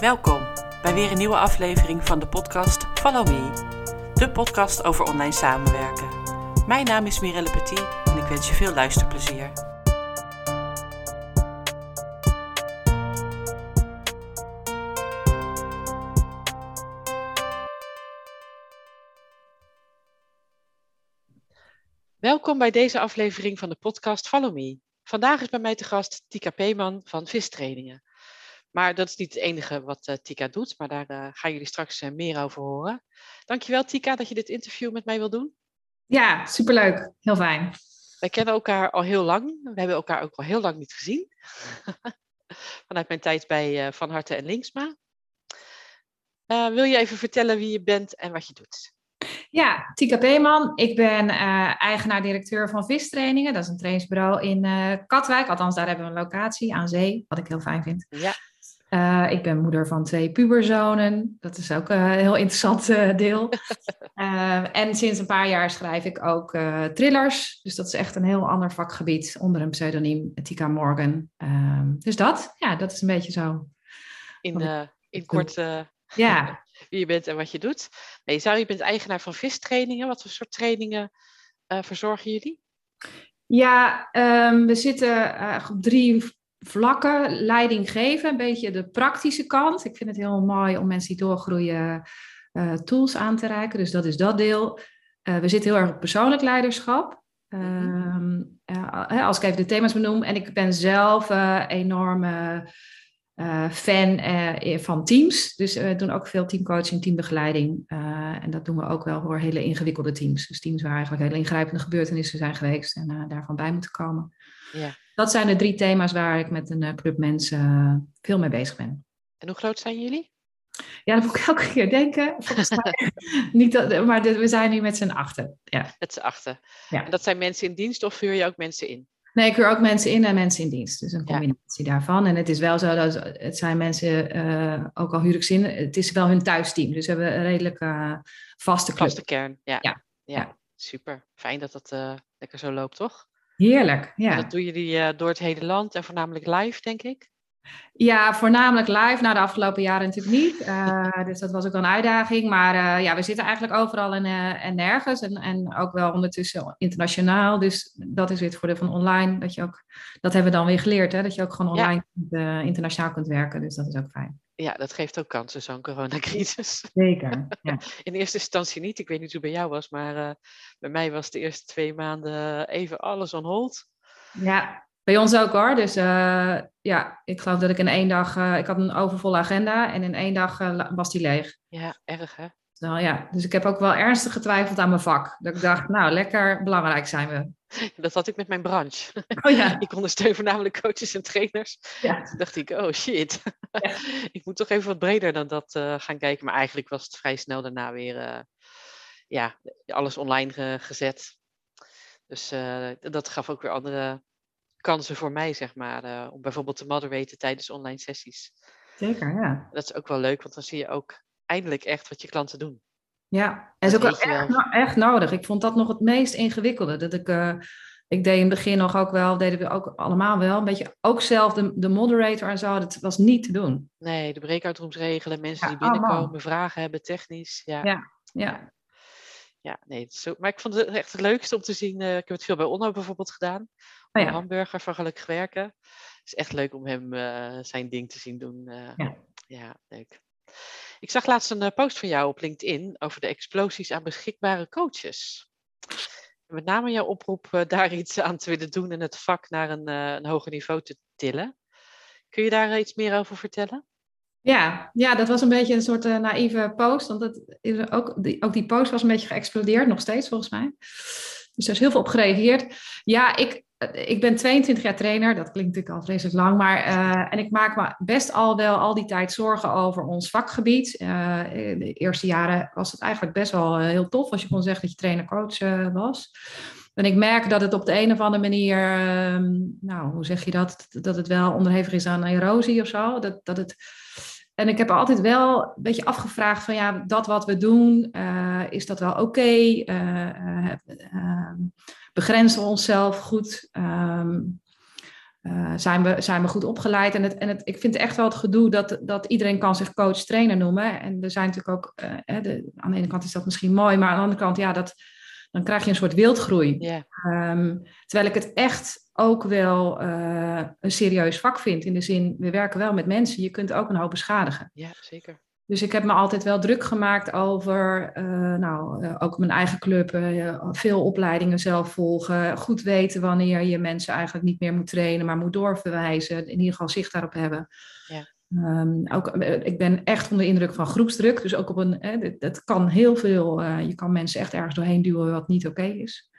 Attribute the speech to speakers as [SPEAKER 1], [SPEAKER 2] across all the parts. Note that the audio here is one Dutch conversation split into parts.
[SPEAKER 1] Welkom bij weer een nieuwe aflevering van de podcast Follow Me, de podcast over online samenwerken. Mijn naam is Mirelle Petit en ik wens je veel luisterplezier. Welkom bij deze aflevering van de podcast Follow Me. Vandaag is bij mij te gast Tika Peeman van Vistrainingen. Maar dat is niet het enige wat uh, Tika doet, maar daar uh, gaan jullie straks uh, meer over horen. Dankjewel Tika dat je dit interview met mij wil doen.
[SPEAKER 2] Ja, superleuk. Heel fijn.
[SPEAKER 1] Wij kennen elkaar al heel lang. We hebben elkaar ook al heel lang niet gezien. Vanuit mijn tijd bij Van Harte en Linksma. wil je even vertellen wie je bent en wat je doet?
[SPEAKER 2] Ja, Tika Peeman. Ik ben eigenaar-directeur van Vistrainingen. Dat is een trainingsbureau in Katwijk. Althans, daar hebben we een locatie aan zee, wat ik heel fijn vind.
[SPEAKER 1] Ja.
[SPEAKER 2] Uh, ik ben moeder van twee puberzonen. Dat is ook een heel interessant uh, deel. Uh, en sinds een paar jaar schrijf ik ook thrillers. Dus dat is echt een heel ander vakgebied onder een pseudoniem, Tika Morgan. dus dat, ja, dat is een beetje zo.
[SPEAKER 1] In, in kort
[SPEAKER 2] ja.
[SPEAKER 1] wie je bent en wat je doet. Nee, zou, je bent eigenaar van vistrainingen. Wat voor soort trainingen verzorgen jullie?
[SPEAKER 2] Ja, um, we zitten op drie vlakken leiding geven, een beetje de praktische kant. Ik vind het heel mooi om mensen die doorgroeien uh, tools aan te reiken. Dus dat is dat deel. Uh, we zitten heel erg op persoonlijk leiderschap. Uh, uh, als ik even de thema's benoem. En ik ben zelf enorme fan van teams. Dus we doen ook veel teamcoaching, teambegeleiding. en dat doen we ook wel voor hele ingewikkelde teams. Dus teams waar eigenlijk hele ingrijpende gebeurtenissen zijn geweest en daarvan bij moeten komen.
[SPEAKER 1] Ja
[SPEAKER 2] dat zijn de drie thema's waar ik met een eh, club mensen eh, veel mee bezig ben.
[SPEAKER 1] En hoe groot zijn jullie?
[SPEAKER 2] Ja, dat moet ik elke keer denken. niet dat, maar we zijn nu met z'n achten. Ja.
[SPEAKER 1] Met z'n achten. Ja. En dat zijn mensen in dienst of vuur je ook mensen in?
[SPEAKER 2] Nee, ik huur ook mensen in en mensen in dienst. Dus een combinatie daarvan. En het is wel zo dat het zijn mensen, uh, ook al huur ik in, het is wel hun thuisteam. Dus we hebben een redelijk uh, vaste club.
[SPEAKER 1] Vaste kern, ja. Ja, ja. super. Fijn dat dat uh, lekker zo loopt, toch?
[SPEAKER 2] Heerlijk, ja.
[SPEAKER 1] En dat doen jullie uh, door het hele land en voornamelijk live, denk ik?
[SPEAKER 2] Ja, voornamelijk live. Nou, de afgelopen jaren natuurlijk niet. Uh, dus dat was ook een uitdaging. Maar uh, ja, we zitten eigenlijk overal en, en nergens. En, en ook wel ondertussen internationaal. Dus dat is weer het voordeel van online. Dat, je ook, dat hebben we dan weer geleerd, hè? dat je ook gewoon online ja. internationaal kunt werken. Dus dat is ook fijn.
[SPEAKER 1] Ja, dat geeft ook kansen, zo'n coronacrisis.
[SPEAKER 2] Zeker, ja.
[SPEAKER 1] In eerste instantie niet. Ik weet niet hoe het bij jou was, maar uh, bij mij was de eerste twee maanden even alles on hold.
[SPEAKER 2] Ja, bij ons ook hoor. Dus uh, ja, ik geloof dat ik in één dag, uh, ik had een overvolle agenda en in één dag was die leeg.
[SPEAKER 1] Ja, erg hè?
[SPEAKER 2] Nou ja, dus ik heb ook wel ernstig getwijfeld aan mijn vak. Dat ik dacht, nou, lekker belangrijk zijn we.
[SPEAKER 1] Dat had ik met mijn branche.
[SPEAKER 2] Oh ja.
[SPEAKER 1] ik ondersteun voornamelijk coaches en trainers.
[SPEAKER 2] Ja.
[SPEAKER 1] Toen dacht ik, oh shit. Ja. ik moet toch even wat breder dan dat uh, gaan kijken. Maar eigenlijk was het vrij snel daarna weer uh, ja, alles online ge gezet. Dus uh, dat gaf ook weer andere kansen voor mij, zeg maar. om bijvoorbeeld te moderaten tijdens online sessies.
[SPEAKER 2] Zeker, ja.
[SPEAKER 1] Dat is ook wel leuk, want dan zie je ook eindelijk echt wat je klanten doen.
[SPEAKER 2] Ja, en is ook wel echt, echt, nodig. Ik vond dat nog het meest ingewikkelde. Dat ik, uh, ik deed in het begin nog ook wel, deden we ook allemaal wel, een beetje ook zelf de, de moderator en zo. Dat was niet te doen.
[SPEAKER 1] Nee, de breakout rooms regelen, mensen ja, die binnenkomen, oh vragen hebben, technisch. Ja,
[SPEAKER 2] ja. ja.
[SPEAKER 1] ja nee, zo, maar ik vond het echt het leukste om te zien. Uh, ik heb het veel bij Onno bijvoorbeeld gedaan. Oh, ja. Hamburger van Gelukkig Werken. Het is echt leuk om hem uh, zijn ding te zien doen.
[SPEAKER 2] ja.
[SPEAKER 1] ja, leuk. Ik zag laatst een post van jou op LinkedIn over de explosies aan beschikbare coaches. Met name jouw oproep uh, daar iets aan te willen doen en het vak naar een, uh, een hoger niveau te tillen. Kun je daar iets meer over vertellen?
[SPEAKER 2] Ja, ja dat was een beetje een soort naïeve post. Want dat is ook, die, ook die post was een beetje geëxplodeerd, nog steeds volgens mij. Dus daar is heel veel op gereageerd. Ja, ik, ik ben 22 jaar trainer, dat klinkt natuurlijk al vreselijk lang, maar uh, en ik maak me best al wel al die tijd zorgen over ons vakgebied. Uh, de eerste jaren was het eigenlijk best wel heel tof als je kon zeggen dat je trainer-coach was. En ik merk dat het op de een of andere manier, ehm, nou, hoe zeg je dat, dat het wel onderhevig is aan erosie of zo. Dat, dat het, en ik heb altijd wel een beetje afgevraagd van ja, dat wat we doen, is dat wel oké? Okay? Begrenzen we onszelf goed? Um, uh, zijn, we, zijn we goed opgeleid. En, het, en het, ik vind echt wel het gedoe dat, dat iedereen kan zich coach trainer noemen. En er zijn natuurlijk ook, uh, de, aan de ene kant is dat misschien mooi, maar aan de andere kant, ja, dat, dan krijg je een soort wildgroei.
[SPEAKER 1] Yeah.
[SPEAKER 2] Um, terwijl ik het echt ook wel uh, een serieus vak vind. In de zin, we werken wel met mensen, je kunt ook een hoop beschadigen.
[SPEAKER 1] Ja, zeker.
[SPEAKER 2] Dus ik heb me altijd wel druk gemaakt over, uh, nou, uh, ook mijn eigen club, uh, veel opleidingen zelf volgen, goed weten wanneer je mensen eigenlijk niet meer moet trainen, maar moet doorverwijzen, in ieder geval zicht daarop hebben.
[SPEAKER 1] Ja.
[SPEAKER 2] Um, ook, ik ben echt onder indruk van groepsdruk, dus ook op een, eh, dat kan heel veel, je kan mensen echt ergens doorheen duwen wat niet oké okay is.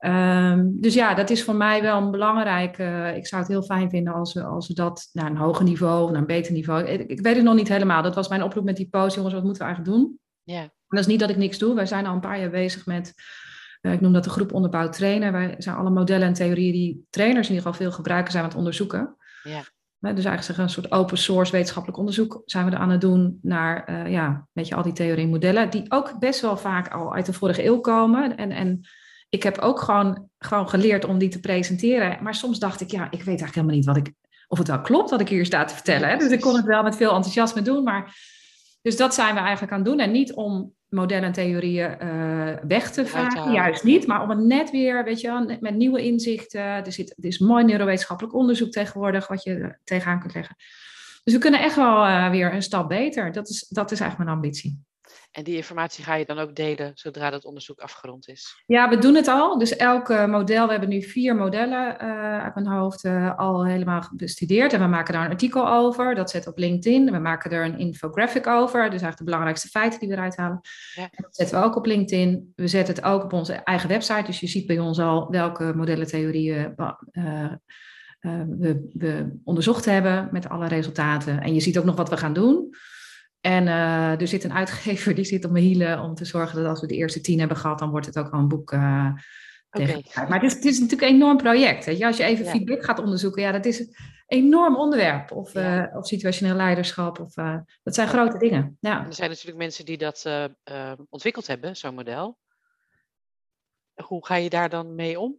[SPEAKER 2] Um, dus ja, dat is voor mij wel een belangrijke. Uh, ik zou het heel fijn vinden als we, als we dat naar een hoger niveau of naar een beter niveau. Ik, ik, weet het nog niet helemaal. Dat was mijn oproep met die post. Jongens, wat moeten we eigenlijk doen?
[SPEAKER 1] Ja.
[SPEAKER 2] En dat is niet dat ik niks doe. Wij zijn al een paar jaar bezig met. Uh, ik noem dat de groep onderbouwd trainen. Wij zijn alle modellen en theorieën die trainers in ieder geval veel gebruiken, zijn aan het onderzoeken.
[SPEAKER 1] Ja.
[SPEAKER 2] Dus eigenlijk een soort open source wetenschappelijk onderzoek zijn we er aan het doen naar uh, ja, weet je, al die theorieën en modellen, die ook best wel vaak al uit de vorige eeuw komen. En, en ik heb ook gewoon, gewoon geleerd om die te presenteren. Maar soms dacht ik, ja, ik weet eigenlijk helemaal niet wat ik, of het wel klopt wat ik hier sta te vertellen. Hè? Dus ik kon het wel met veel enthousiasme doen. Maar, dus dat zijn we eigenlijk aan het doen. En niet om modellen en theorieën uh, weg te vagen, juist niet. Maar om het net weer, weet je, met nieuwe inzichten. Er, zit, er is mooi neurowetenschappelijk onderzoek tegenwoordig wat je tegenaan kunt leggen. Dus we kunnen echt wel uh, weer een stap beter. Dat is, dat is eigenlijk mijn ambitie.
[SPEAKER 1] En die informatie ga je dan ook delen zodra dat onderzoek afgerond is?
[SPEAKER 2] Ja, we doen het al. Dus elk model, we hebben nu vier modellen uh, uit mijn hoofd uh, al helemaal bestudeerd. En we maken daar een artikel over. Dat zet op LinkedIn. We maken er een infographic over. Dus eigenlijk de belangrijkste feiten die we eruit halen.
[SPEAKER 1] Ja.
[SPEAKER 2] En dat zetten we ook op LinkedIn. We zetten het ook op onze eigen website. Dus je ziet bij ons al welke modellen, theorieën uh, we, we onderzocht hebben met alle resultaten. En je ziet ook nog wat we gaan doen. En uh, er zit een uitgever die zit op mijn hielen om te zorgen dat als we de eerste tien hebben gehad, dan wordt het ook al een boek. Uh,
[SPEAKER 1] okay.
[SPEAKER 2] Maar het is, het is natuurlijk een enorm project. Je? Als je even ja. feedback gaat onderzoeken, ja, dat is een enorm onderwerp. Of, ja. uh, of situationeel leiderschap. Of, dat zijn grote dingen. Ja.
[SPEAKER 1] Er zijn natuurlijk mensen die dat ontwikkeld hebben, zo'n model. Hoe ga je daar dan mee om?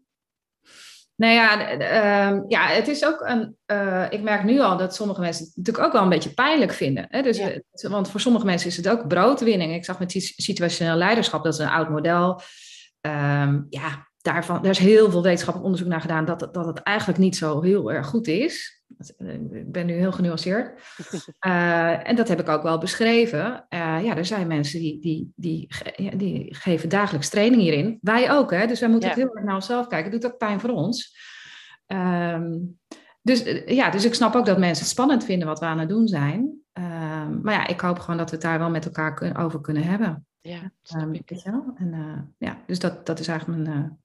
[SPEAKER 2] Nou ja, uh, ja, het is ook een. Uh, ik merk nu al dat sommige mensen het natuurlijk ook wel een beetje pijnlijk vinden. Hè? Dus,
[SPEAKER 1] ja.
[SPEAKER 2] Want voor sommige mensen is het ook broodwinning. Ik zag met situationeel leiderschap, dat is een oud model. Um, ja, daarvan, daar is heel veel wetenschappelijk onderzoek naar gedaan dat, dat het eigenlijk niet zo heel erg goed is. Ik ben nu heel genuanceerd. Uh, en dat heb ik ook wel beschreven. Uh, ja, er zijn mensen die, die, die, die geven dagelijks training hierin. Wij ook, hè? Dus wij moeten
[SPEAKER 1] Ja.
[SPEAKER 2] heel erg naar onszelf kijken. Het doet ook pijn voor ons. Um, dus, ja, dus ik snap ook dat mensen het spannend vinden wat we aan het doen zijn. Um, maar ja, ik hoop gewoon dat we het daar wel met elkaar kun, over kunnen hebben.
[SPEAKER 1] Ja,
[SPEAKER 2] Um,
[SPEAKER 1] ik.
[SPEAKER 2] weet je wel? En, uh, ja, dus dat, dat is eigenlijk mijn.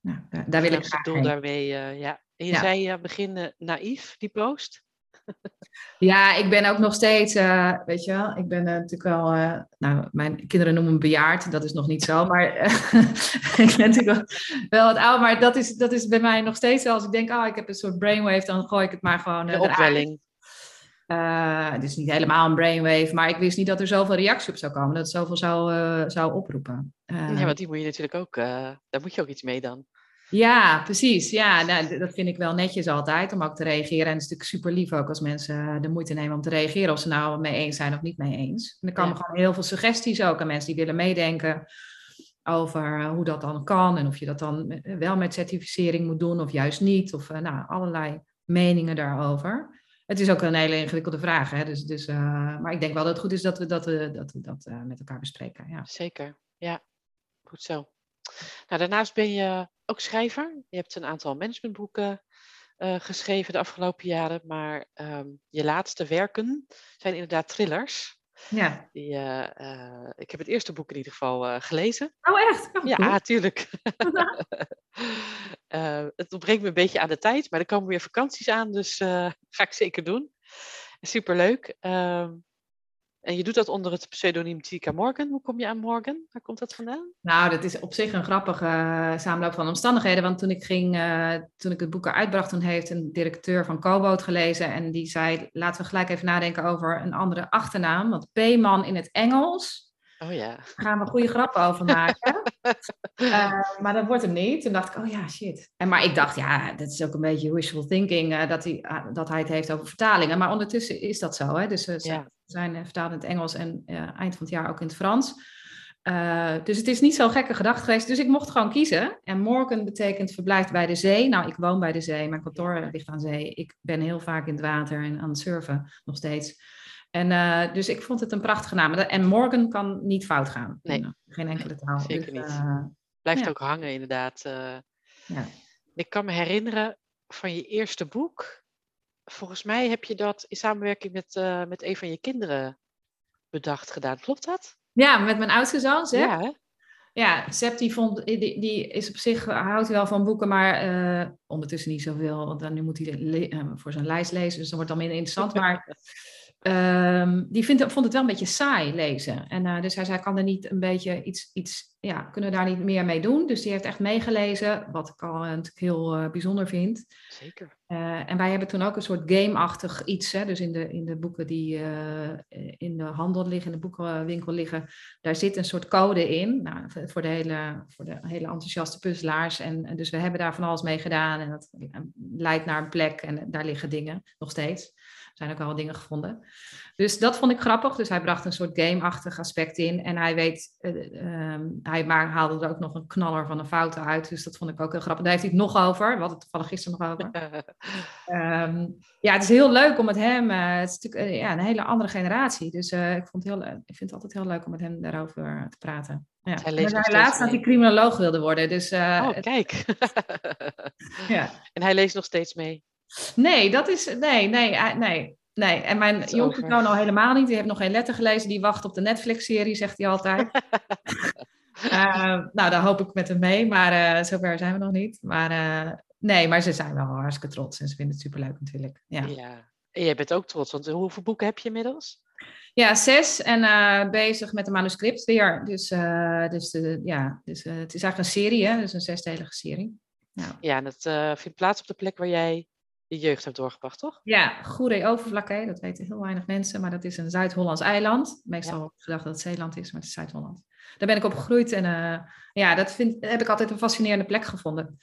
[SPEAKER 2] Nou, daar, daar wil ik graag
[SPEAKER 1] doel
[SPEAKER 2] heen.
[SPEAKER 1] daarmee, ja. En je
[SPEAKER 2] Ja.
[SPEAKER 1] zei het begin eh, naïef, die post.
[SPEAKER 2] Ja, ik ben ook nog steeds, uh, weet je wel, ik ben uh, natuurlijk wel, uh, nou, mijn kinderen noemen me bejaard, dat is nog niet zo, maar ik ben natuurlijk wel, wel wat oud, maar dat is, dat is bij mij nog steeds wel, als ik denk, oh, ik heb een soort brainwave, dan gooi ik het maar gewoon
[SPEAKER 1] De opwelling.
[SPEAKER 2] Het is niet helemaal een brainwave, maar ik wist niet dat er zoveel reactie op zou komen, dat het zoveel zou, zou oproepen.
[SPEAKER 1] Ja, want die moet je natuurlijk ook, eh, daar moet je ook iets mee dan.
[SPEAKER 2] Ja, precies. Ja, nou, dat vind ik wel netjes altijd om ook te reageren. En het is natuurlijk super lief ook als mensen de moeite nemen om te reageren, of ze nou mee eens zijn of niet mee eens. En er komen
[SPEAKER 1] Ja.
[SPEAKER 2] gewoon heel veel suggesties ook aan mensen die willen meedenken over hoe dat dan kan en of je dat dan wel met certificering moet doen of juist niet. Of nou, allerlei meningen daarover. Het is ook een hele ingewikkelde vraag, hè? Dus, dus, uh, maar ik denk wel dat het goed is dat we dat, uh, dat, we dat uh, met elkaar bespreken. Ja.
[SPEAKER 1] Zeker, ja. Goed zo. Nou, daarnaast ben je ook schrijver. Je hebt een aantal managementboeken uh, geschreven de afgelopen jaren, maar um, je laatste werken zijn inderdaad thrillers.
[SPEAKER 2] Ja.
[SPEAKER 1] Die, uh, uh, ik heb het eerste boek in ieder geval gelezen.
[SPEAKER 2] Oh, echt? Oh,
[SPEAKER 1] ja, cool. tuurlijk. het ontbreekt me een beetje aan de tijd, maar er komen weer vakanties aan, dus ga ik zeker doen. Superleuk. Um, en je doet dat onder het pseudoniem Tika Morgan. Hoe kom je aan Morgan? Waar komt dat vandaan?
[SPEAKER 2] Nou, dat is op zich een grappige uh, samenloop van omstandigheden. Want toen ik, ging, uh, toen ik het boek uitbracht, toen heeft een directeur van Kobo het gelezen. En die zei, laten we gelijk even nadenken over een andere achternaam. Want Peeman in het Engels
[SPEAKER 1] Oh ja.
[SPEAKER 2] Daar gaan we goede grappen over maken. uh, maar dat wordt hem niet. Toen dacht ik, oh ja, shit. En, maar ik dacht, ja, dat is ook een beetje wishful thinking uh, dat, hij, uh, dat hij het heeft over vertalingen. Maar ondertussen is dat zo. Hè? Dus ja. Zijn vertaald in het Engels en eind van het jaar ook in het Frans. dus het is niet zo'n gekke gedachte geweest. Dus ik mocht gewoon kiezen. En morgen betekent verblijft bij de zee. Nou, ik woon bij de zee. Mijn kantoor ligt aan zee. Ik ben heel vaak in het water en aan het surfen nog steeds. En uh, dus ik vond het een prachtige naam. En Morgan kan niet fout gaan.
[SPEAKER 1] Nee.
[SPEAKER 2] Nou, geen enkele taal.
[SPEAKER 1] Zeker
[SPEAKER 2] dus,
[SPEAKER 1] niet. Blijft ja. ook hangen, inderdaad. Uh,
[SPEAKER 2] ja.
[SPEAKER 1] Ik kan me herinneren van je eerste boek. Volgens mij heb je dat in samenwerking met, met een van je kinderen bedacht gedaan. Klopt dat?
[SPEAKER 2] Ja, met mijn oudste zoon, Zep.
[SPEAKER 1] Ja?
[SPEAKER 2] Ja, Sepp die, vond, die, die is op zich, houdt wel van boeken, maar uh, ondertussen niet zoveel. Want dan, nu moet hij le- voor zijn lijst lezen, dus dat wordt dan minder interessant. Maar Um, die vindt, vond het wel een beetje saai lezen. En uh, dus hij zei, kan er niet een beetje iets, iets, ja, kunnen we daar niet meer mee doen? Dus die heeft echt meegelezen, wat ik al uh, natuurlijk heel uh, bijzonder vind.
[SPEAKER 1] Zeker.
[SPEAKER 2] en wij hebben toen ook een soort game-achtig iets, hè, dus in de, in de boeken die in de handel liggen, in de boekenwinkel liggen, daar zit een soort code in, nou, voor, de hele, voor de hele enthousiaste puzzelaars. En, en dus we hebben daar van alles mee gedaan en dat leidt naar een plek en daar liggen dingen, nog steeds zijn ook wel wat dingen gevonden. Dus dat vond ik grappig. Dus hij bracht een soort game-achtig aspect in. En hij weet, uh, um, hij maar haalde er ook nog een knaller van een fouten uit. Dus dat vond ik ook heel grappig. Daar heeft hij het nog over. We hadden het toevallig gisteren nog over. um, ja, het is heel leuk om met hem. Uh, het is natuurlijk uh, ja, een hele andere generatie. Dus ik, vond heel, ik vind het altijd heel leuk om met hem daarover te praten. Ja.
[SPEAKER 1] Hij leest
[SPEAKER 2] en hij laatst dat hij criminoloog wilde worden. Dus,
[SPEAKER 1] oh, kijk.
[SPEAKER 2] ja.
[SPEAKER 1] En hij leest nog steeds mee.
[SPEAKER 2] Nee, dat is. Nee, nee, nee. Nee, en mijn jongste zoon al helemaal niet. Die heeft nog geen letter gelezen. Die wacht op de Netflix-serie, zegt hij altijd. uh, nou, daar hoop ik met hem mee. Maar uh, zover zijn we nog niet. Maar uh, nee, maar ze zijn wel hartstikke trots. En ze vinden het superleuk natuurlijk. Ja.
[SPEAKER 1] ja. En jij bent ook trots. Want hoeveel boeken heb je inmiddels?
[SPEAKER 2] Ja, zes. En bezig met een manuscript weer. Dus, dus, ja, dus het is eigenlijk een serie, hè? Dus een zesdelige serie.
[SPEAKER 1] Ja, ja en dat vindt plaats op de plek waar jij je jeugd hebt doorgebracht, toch?
[SPEAKER 2] Ja, Goeree Overvlakke, dat weten heel weinig mensen, maar dat is een Zuid-Hollands eiland. Meestal wordt gedacht dat het Zeeland is, maar het is Zuid-Holland. Daar ben ik op gegroeid en uh, ja, dat vind, heb ik altijd een fascinerende plek gevonden.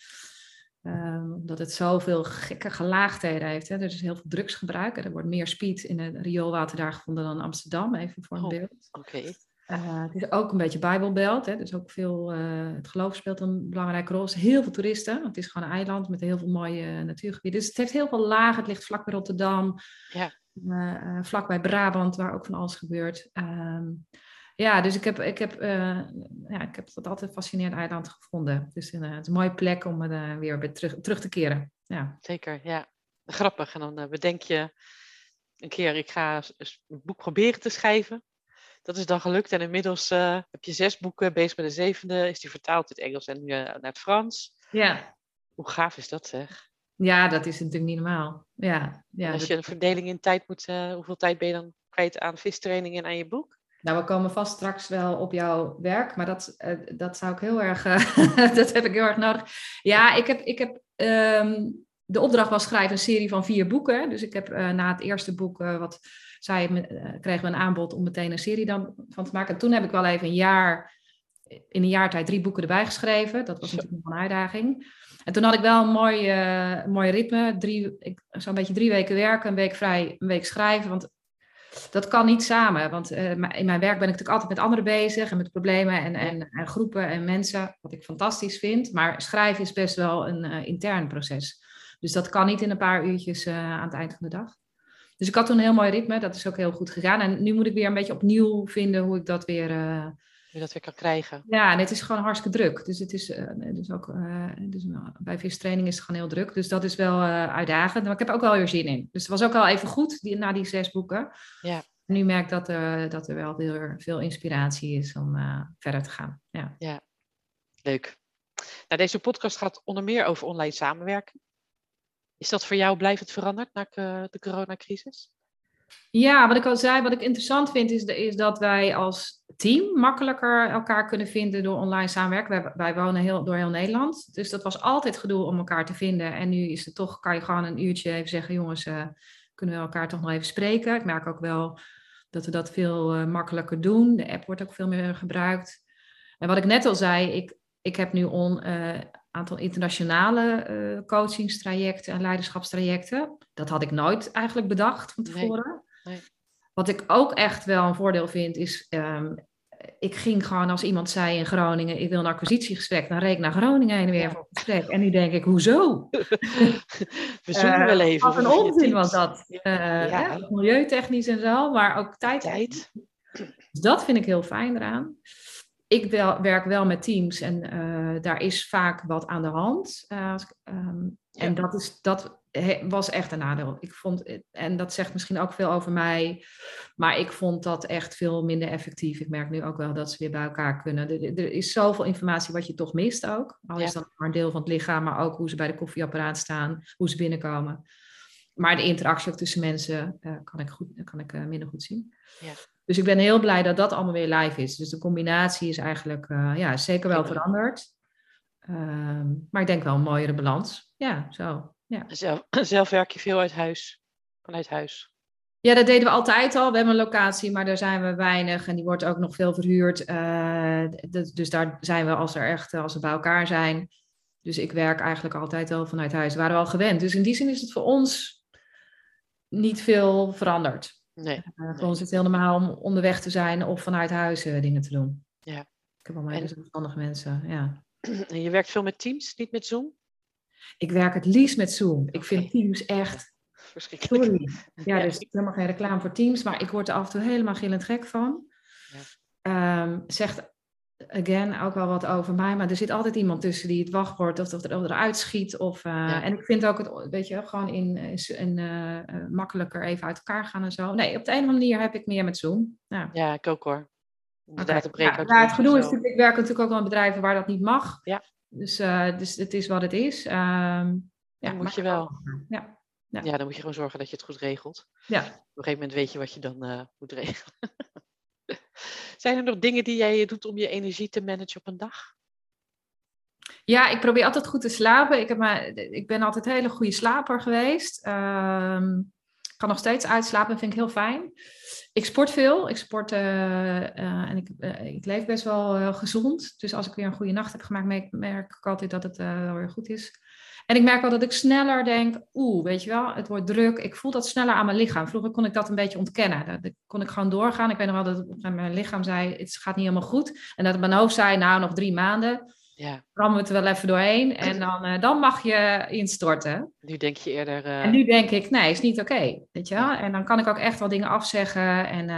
[SPEAKER 2] Um, omdat het zoveel gekke gelaagdheden heeft. Hè. Er is heel veel drugsgebruik. Er wordt meer speed in het rioolwater daar gevonden dan in Amsterdam, even voor een
[SPEAKER 1] oh,
[SPEAKER 2] beeld.
[SPEAKER 1] Oké. Okay.
[SPEAKER 2] Uh, het is ook een beetje Bijbelbelt. Hè? Dus ook veel, uh, het geloof speelt een belangrijke rol. Er zijn heel veel toeristen. Het is gewoon een eiland met heel veel mooie natuurgebieden. Dus het heeft heel veel lagen. Het ligt vlak bij Rotterdam.
[SPEAKER 1] Ja.
[SPEAKER 2] Uh, vlak bij Brabant, waar ook van alles gebeurt. Um, ja, dus ik heb, ik, heb, ja, ik heb dat altijd een fascinerend eiland gevonden. Dus het is een mooie plek om er weer terug, terug te keren. Ja.
[SPEAKER 1] Zeker, ja. Grappig. En dan bedenk je een keer, ik ga een boek proberen te schrijven dat is dan gelukt. En inmiddels uh, heb je zes boeken, bezig met de zevende. Is die vertaald in het Engels en uh, naar het Frans.
[SPEAKER 2] Ja.
[SPEAKER 1] Hoe gaaf is dat zeg?
[SPEAKER 2] Ja, dat is natuurlijk niet normaal. Ja, ja,
[SPEAKER 1] en als
[SPEAKER 2] dat...
[SPEAKER 1] je een verdeling in tijd moet, uh, hoeveel tijd ben je dan kwijt aan vistraining en aan je boek?
[SPEAKER 2] Nou, we komen vast straks wel op jouw werk, maar dat, dat zou ik heel erg, dat heb ik heel erg nodig. Ja, ik heb, ik heb um, de opdracht was schrijven een serie van vier boeken. Dus ik heb na het eerste boek wat zei, uh, kregen we een aanbod om meteen een serie dan van te maken. En toen heb ik wel even een jaar, in een jaar tijd drie boeken erbij geschreven. Dat was natuurlijk nog een uitdaging. En toen had ik wel een mooi, uh, mooi ritme. Drie, ik, zo'n beetje drie weken werken, een week vrij, een week schrijven. Want dat kan niet samen. Want uh, in mijn werk ben ik natuurlijk altijd met anderen bezig en met problemen en, en, en groepen en mensen, wat ik fantastisch vind. Maar schrijven is best wel een uh, intern proces. Dus dat kan niet in een paar uurtjes uh, aan het eind van de dag. Dus ik had toen een heel mooi ritme, dat is ook heel goed gegaan. En nu moet ik weer een beetje opnieuw vinden hoe ik dat weer... Uh...
[SPEAKER 1] Hoe je dat weer kan krijgen.
[SPEAKER 2] Ja, en het is gewoon hartstikke druk. Dus het is uh, dus ook, uh, dus, bij vistraining is het gewoon heel druk. Dus dat is wel uitdagend. Maar ik heb ook wel weer zin in. Dus het was ook wel even goed die, na die zes boeken.
[SPEAKER 1] Ja.
[SPEAKER 2] Nu merk ik dat, dat er wel weer veel inspiratie is om verder te gaan. Ja.
[SPEAKER 1] ja, leuk. Nou, deze podcast gaat onder meer over online samenwerken. Is dat voor jou blijvend veranderd na de coronacrisis?
[SPEAKER 2] Ja, wat ik al zei, wat ik interessant vind, is, is dat wij als team makkelijker elkaar kunnen vinden door online samenwerken. Wij, wij, wonen heel, door heel Nederland. Dus dat was altijd gedoe om elkaar te vinden. En nu is het toch, kan je gewoon een uurtje even zeggen, jongens, uh, kunnen we elkaar toch nog even spreken. Ik merk ook wel dat we dat veel makkelijker doen. De app wordt ook veel meer gebruikt. En wat ik net al zei, ik, ik heb nu een aantal internationale coachingstrajecten en leiderschapstrajecten. Dat had ik nooit eigenlijk bedacht van tevoren. Nee. Wat ik ook echt wel een voordeel vind, is ehm, ik ging gewoon als iemand zei in Groningen, ik wil een acquisitiegesprek, dan reed ik naar Groningen heen en weer voor een gesprek. En nu denk ik, hoezo?
[SPEAKER 1] We zoeken uh, wel even.
[SPEAKER 2] Wat een onzin was dat. Uh, ja. milieutechnisch en zo, maar ook tijd. tijd. Dus dat vind ik heel fijn eraan. Ik wel, werk wel met teams en uh, daar is vaak wat aan de hand. Um, en dat, is, dat was echt een nadeel. Ik vond, en dat zegt misschien ook veel over mij, maar ik vond dat echt veel minder effectief. Ik merk nu ook wel dat ze weer bij elkaar kunnen. Er, er is zoveel informatie wat je toch mist ook. Al is dat maar een deel van het lichaam, maar ook hoe ze bij de koffieapparaat staan, hoe ze binnenkomen. Maar de interactie ook tussen mensen uh, kan ik, goed, kan ik minder goed zien. Ja. Dus ik ben heel blij dat dat allemaal weer live is. Dus de combinatie is eigenlijk uh, ja, zeker wel veranderd. Ehm, maar ik denk wel een mooiere balans. Ja, zo. Ja.
[SPEAKER 1] Zelf, zelf werk je veel uit huis, vanuit huis?
[SPEAKER 2] Ja, dat deden we altijd al. We hebben een locatie, maar daar zijn we weinig en die wordt ook nog veel verhuurd. Uh, dus daar zijn we als er echt, als we bij elkaar zijn. Dus ik werk eigenlijk altijd al vanuit huis. We waren al gewend. Dus in die zin is het voor ons niet veel veranderd. Nee, uh, Voor ons is het heel normaal om onderweg te zijn of vanuit huis uh, dingen te doen. Ja. Ik heb al mij en... dus verstandige mensen, ja.
[SPEAKER 1] En je werkt veel met Teams, niet met Zoom?
[SPEAKER 2] Ik werk het liefst met Zoom. Ik vind Teams echt...
[SPEAKER 1] Verschrikkelijk.
[SPEAKER 2] Sorry. Ja, dus ik helemaal geen reclame voor Teams, maar ik word er af en toe helemaal gillend gek van. Ja. Um, zegt again ook wel wat over mij, maar er zit altijd iemand tussen die het wachtwoord of, of, er, eruit schiet. Of, uh, En ik vind ook het, weet je, gewoon in, in uh, makkelijker even uit elkaar gaan en zo. Nee, op de een of andere manier heb ik meer met Zoom.
[SPEAKER 1] Ja, ja ik ook hoor.
[SPEAKER 2] Okay. Ja, het gedoe is natuurlijk, ik werk natuurlijk ook wel in bedrijven waar dat niet mag. Ja. Dus, uh, dus het is wat het is. Um,
[SPEAKER 1] ja, moet je wel. Ja. Ja. ja. dan moet je gewoon zorgen dat je het goed regelt. Ja. Op een gegeven moment weet je wat je dan moet regelen. Zijn er nog dingen die jij doet om je energie te managen op een dag?
[SPEAKER 2] Ja, ik probeer altijd goed te slapen. Ik, heb maar, ik ben altijd een hele goede slaper geweest. Um, kan nog steeds uitslapen, vind ik heel fijn. Ik sport veel. Ik sport uh, uh, en ik, uh, ik, leef best wel gezond. Dus als ik weer een goede nacht heb gemaakt, merk, ik altijd dat het wel weer goed is. En ik merk wel dat ik sneller denk, oeh, weet je wel, het wordt druk. Ik voel dat sneller aan mijn lichaam. Vroeger kon ik dat een beetje ontkennen. Dat kon ik gewoon doorgaan. Ik weet nog wel dat mijn lichaam zei, het gaat niet helemaal goed. En dat mijn hoofd zei, nou, nog drie maanden. Ja. Rammen we het er wel even doorheen en dan, uh, dan mag je instorten.
[SPEAKER 1] Nu denk je eerder. Uh...
[SPEAKER 2] En nu denk ik, nee, is niet oké. weet je wel? En dan kan ik ook echt wel dingen afzeggen. En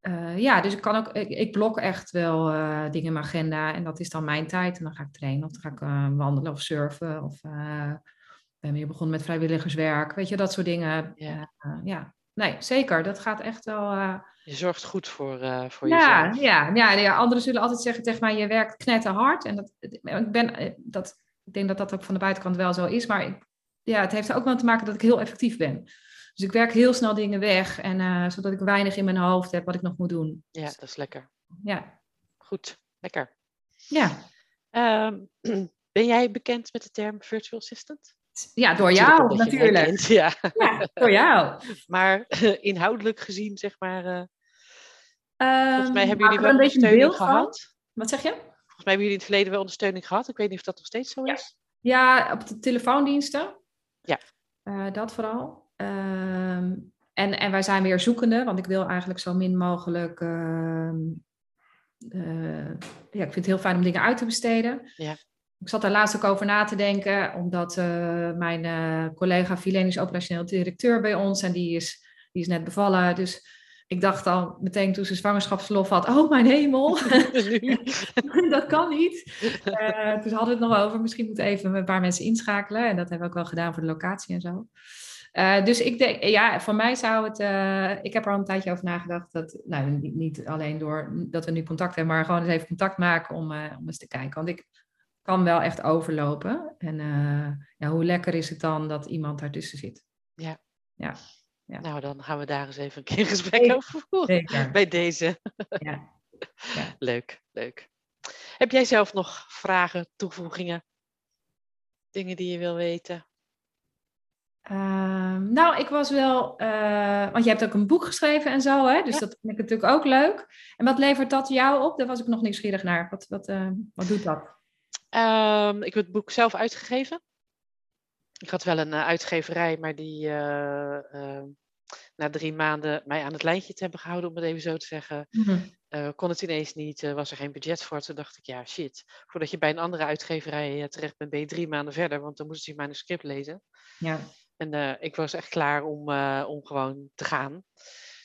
[SPEAKER 2] uh, ja, dus ik kan ook, ik, ik blok echt wel dingen in mijn agenda. En dat is dan mijn tijd. En dan ga ik trainen of dan ga ik wandelen of surfen. Of ben weer begonnen met vrijwilligerswerk. Weet je, dat soort dingen. Ja. ja. Nee, zeker. Dat gaat echt wel
[SPEAKER 1] je zorgt goed voor, uh, voor
[SPEAKER 2] ja,
[SPEAKER 1] jezelf.
[SPEAKER 2] Ja, ja, ja, anderen zullen altijd zeggen tegen mij, je werkt knetterhard. En dat, ik, ben, eh, dat, ik denk dat dat ook van de buitenkant wel zo is. Maar ik, ja, het heeft er ook wel te maken dat ik heel effectief ben. Dus ik werk heel snel dingen weg. En, uh, zodat ik weinig in mijn hoofd heb wat ik nog moet doen.
[SPEAKER 1] Ja, dat is lekker. Ja. Goed, lekker.
[SPEAKER 2] Ja.
[SPEAKER 1] Um, ben jij bekend met de term virtual assistant?
[SPEAKER 2] Ja, door jou natuurlijk.
[SPEAKER 1] ja.
[SPEAKER 2] ja. door jou.
[SPEAKER 1] Maar inhoudelijk gezien, zeg maar. Uh, volgens mij
[SPEAKER 2] ehm,
[SPEAKER 1] hebben jullie wel ondersteuning gehad.
[SPEAKER 2] Wat zeg je?
[SPEAKER 1] Volgens mij hebben jullie in het verleden wel ondersteuning gehad. Ik weet niet of dat nog steeds zo is.
[SPEAKER 2] Ja, op de telefoondiensten.
[SPEAKER 1] Ja.
[SPEAKER 2] Uh, dat vooral. Uh, en, en wij zijn weer zoekende, want ik wil eigenlijk zo min mogelijk. Uh, ja, ik vind het heel fijn om dingen uit te besteden. Ja. Ik zat daar laatst ook over na te denken, omdat uh, mijn uh, collega Filene is operationeel directeur bij ons en die is, die is net bevallen. Dus ik dacht al meteen toen ze zwangerschapsverlof had, oh mijn hemel, dat kan niet. Uh, toen hadden we het nog over, misschien moeten we even een paar mensen inschakelen. En dat hebben we ook wel gedaan voor de locatie en zo. Uh, dus ik denk, ja, voor mij zou het. Uh, ik heb er al een tijdje over nagedacht. Dat, nou, niet, niet, alleen door dat we nu contact hebben, maar gewoon eens even contact maken om, uh, om eens te kijken. Want ik kan wel echt overlopen. En ja, hoe lekker is het dan dat iemand daartussen zit?
[SPEAKER 1] Ja.
[SPEAKER 2] ja.
[SPEAKER 1] Ja. Nou, dan gaan we daar eens even een keer een gesprek over voeren. Bij deze. Ja. ja. Leuk, leuk. Heb jij zelf nog vragen, toevoegingen? Dingen die je wil weten?
[SPEAKER 2] Ehm, nou, ik was wel, eh, want je hebt ook een boek geschreven en zo, hè? dus dat vind ik natuurlijk ook leuk. En wat levert dat jou op? Daar was ik nog nieuwsgierig naar. Wat, wat, uh, wat doet dat?
[SPEAKER 1] Um, ik heb het boek zelf uitgegeven. Ik had wel een uh, uitgeverij, maar die ehm, na drie maanden mij aan het lijntje te hebben gehouden, om het even zo te zeggen, mm kon het ineens niet, was er geen budget voor. Toen dacht ik, ja, shit. Voordat je bij een andere uitgeverij terecht bent, ben je drie maanden verder, want dan moesten ze je manuscript lezen.
[SPEAKER 2] Ja.
[SPEAKER 1] En ik was echt klaar om, om gewoon te gaan.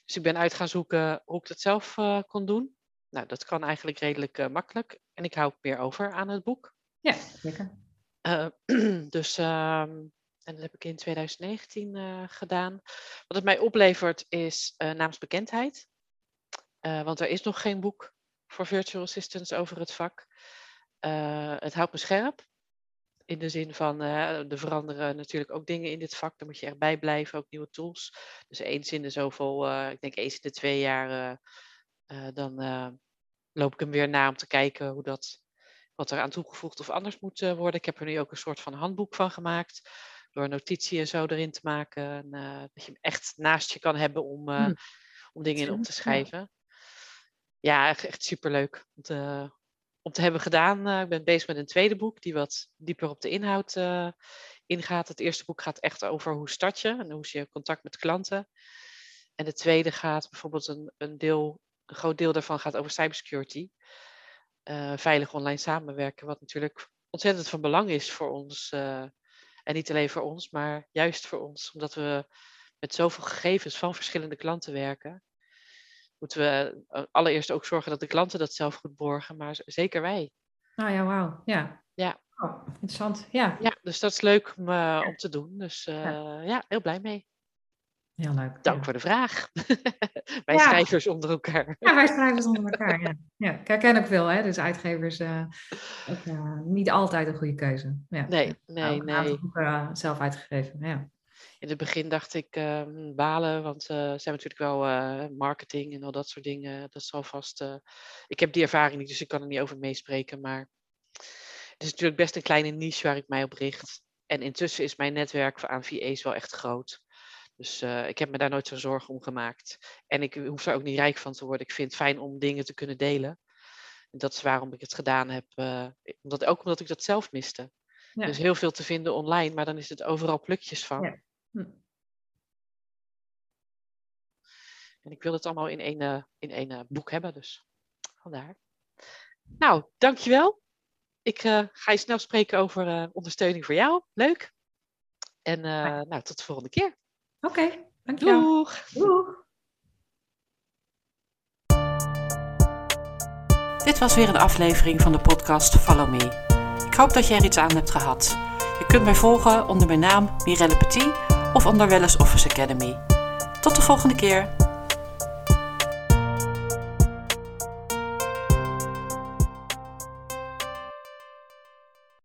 [SPEAKER 1] Dus ik ben uit gaan zoeken hoe ik dat zelf kon doen. Nou, dat kan eigenlijk redelijk makkelijk. En ik hou meer over aan het boek.
[SPEAKER 2] Ja, zeker.
[SPEAKER 1] dus, um, en dat heb ik in 2019 gedaan. Wat het mij oplevert is naamsbekendheid. want er is nog geen boek voor virtual assistants over het vak. het houdt me scherp. In de zin van, er veranderen natuurlijk ook dingen in dit vak. Daar moet je echt bij blijven, ook nieuwe tools. Dus eens in de zoveel, ik denk eens in de twee jaar, dan loop ik hem weer na om te kijken hoe dat, wat er aan toegevoegd of anders moet worden. Ik heb er nu ook een soort van handboek van gemaakt. Door notitie en zo erin te maken. En, dat je hem echt naast je kan hebben om, hm. om dingen in op te schrijven. Ja, echt, echt superleuk. Om te hebben gedaan. Ik ben bezig met een tweede boek die wat dieper op de inhoud ingaat. Het eerste boek gaat echt over hoe start je en hoe is je contact met klanten. En de tweede gaat bijvoorbeeld een, een deel, een groot deel daarvan gaat over cybersecurity. Uh, veilig online samenwerken, wat natuurlijk ontzettend van belang is voor ons. en niet alleen voor ons, maar juist voor ons, omdat we met zoveel gegevens van verschillende klanten werken moeten we eh, allereerst ook zorgen dat de klanten dat zelf goed borgen, maar zeker wij.
[SPEAKER 2] Nou ja, wauw. Ja.
[SPEAKER 1] Ja.
[SPEAKER 2] Oh, interessant. Ja.
[SPEAKER 1] ja, dus dat is leuk om, uh, om te doen. Dus uh, ja. ja. heel blij mee.
[SPEAKER 2] Heel leuk.
[SPEAKER 1] Dank
[SPEAKER 2] ja.
[SPEAKER 1] voor de vraag. wij schrijvers onder elkaar.
[SPEAKER 2] Ja, wij schrijvers onder elkaar. ja. ja, ik herken ook veel, hè? Dus uitgevers, uh, ook, niet altijd een goede keuze. Ja.
[SPEAKER 1] Nee, nee, nee.
[SPEAKER 2] Boeken, zelf uitgegeven. Ja
[SPEAKER 1] in het begin dacht ik uh, balen, want uh, zijn natuurlijk wel marketing en al dat soort dingen. Dat zal vast. ik heb die ervaring niet, dus ik kan er niet over meespreken. Maar het is natuurlijk best een kleine niche waar ik mij op richt. En intussen is mijn netwerk aan VA's wel echt groot. Dus ik heb me daar nooit zo'n zorgen om gemaakt. En ik hoef er ook niet rijk van te worden. Ik vind het fijn om dingen te kunnen delen. En dat is waarom ik het gedaan heb. omdat, ook omdat ik dat zelf miste. Ja. Dus heel veel te vinden online, maar dan is het overal plukjes van. Ja. Hm. En ik wil het allemaal in één, uh, in één uh, boek hebben, dus vandaar. Nou, dankjewel. Ik uh, ga je snel spreken over ondersteuning voor jou. Leuk. En nou, tot de volgende keer.
[SPEAKER 2] Oké, okay, dankjewel.
[SPEAKER 1] Doeg.
[SPEAKER 2] Doeg.
[SPEAKER 1] Dit was weer een aflevering van de podcast Follow Me. Ik hoop dat je er iets aan hebt gehad. Je kunt mij volgen onder mijn naam Mirelle Petit of onder Wellness Office Academy. Tot de volgende keer.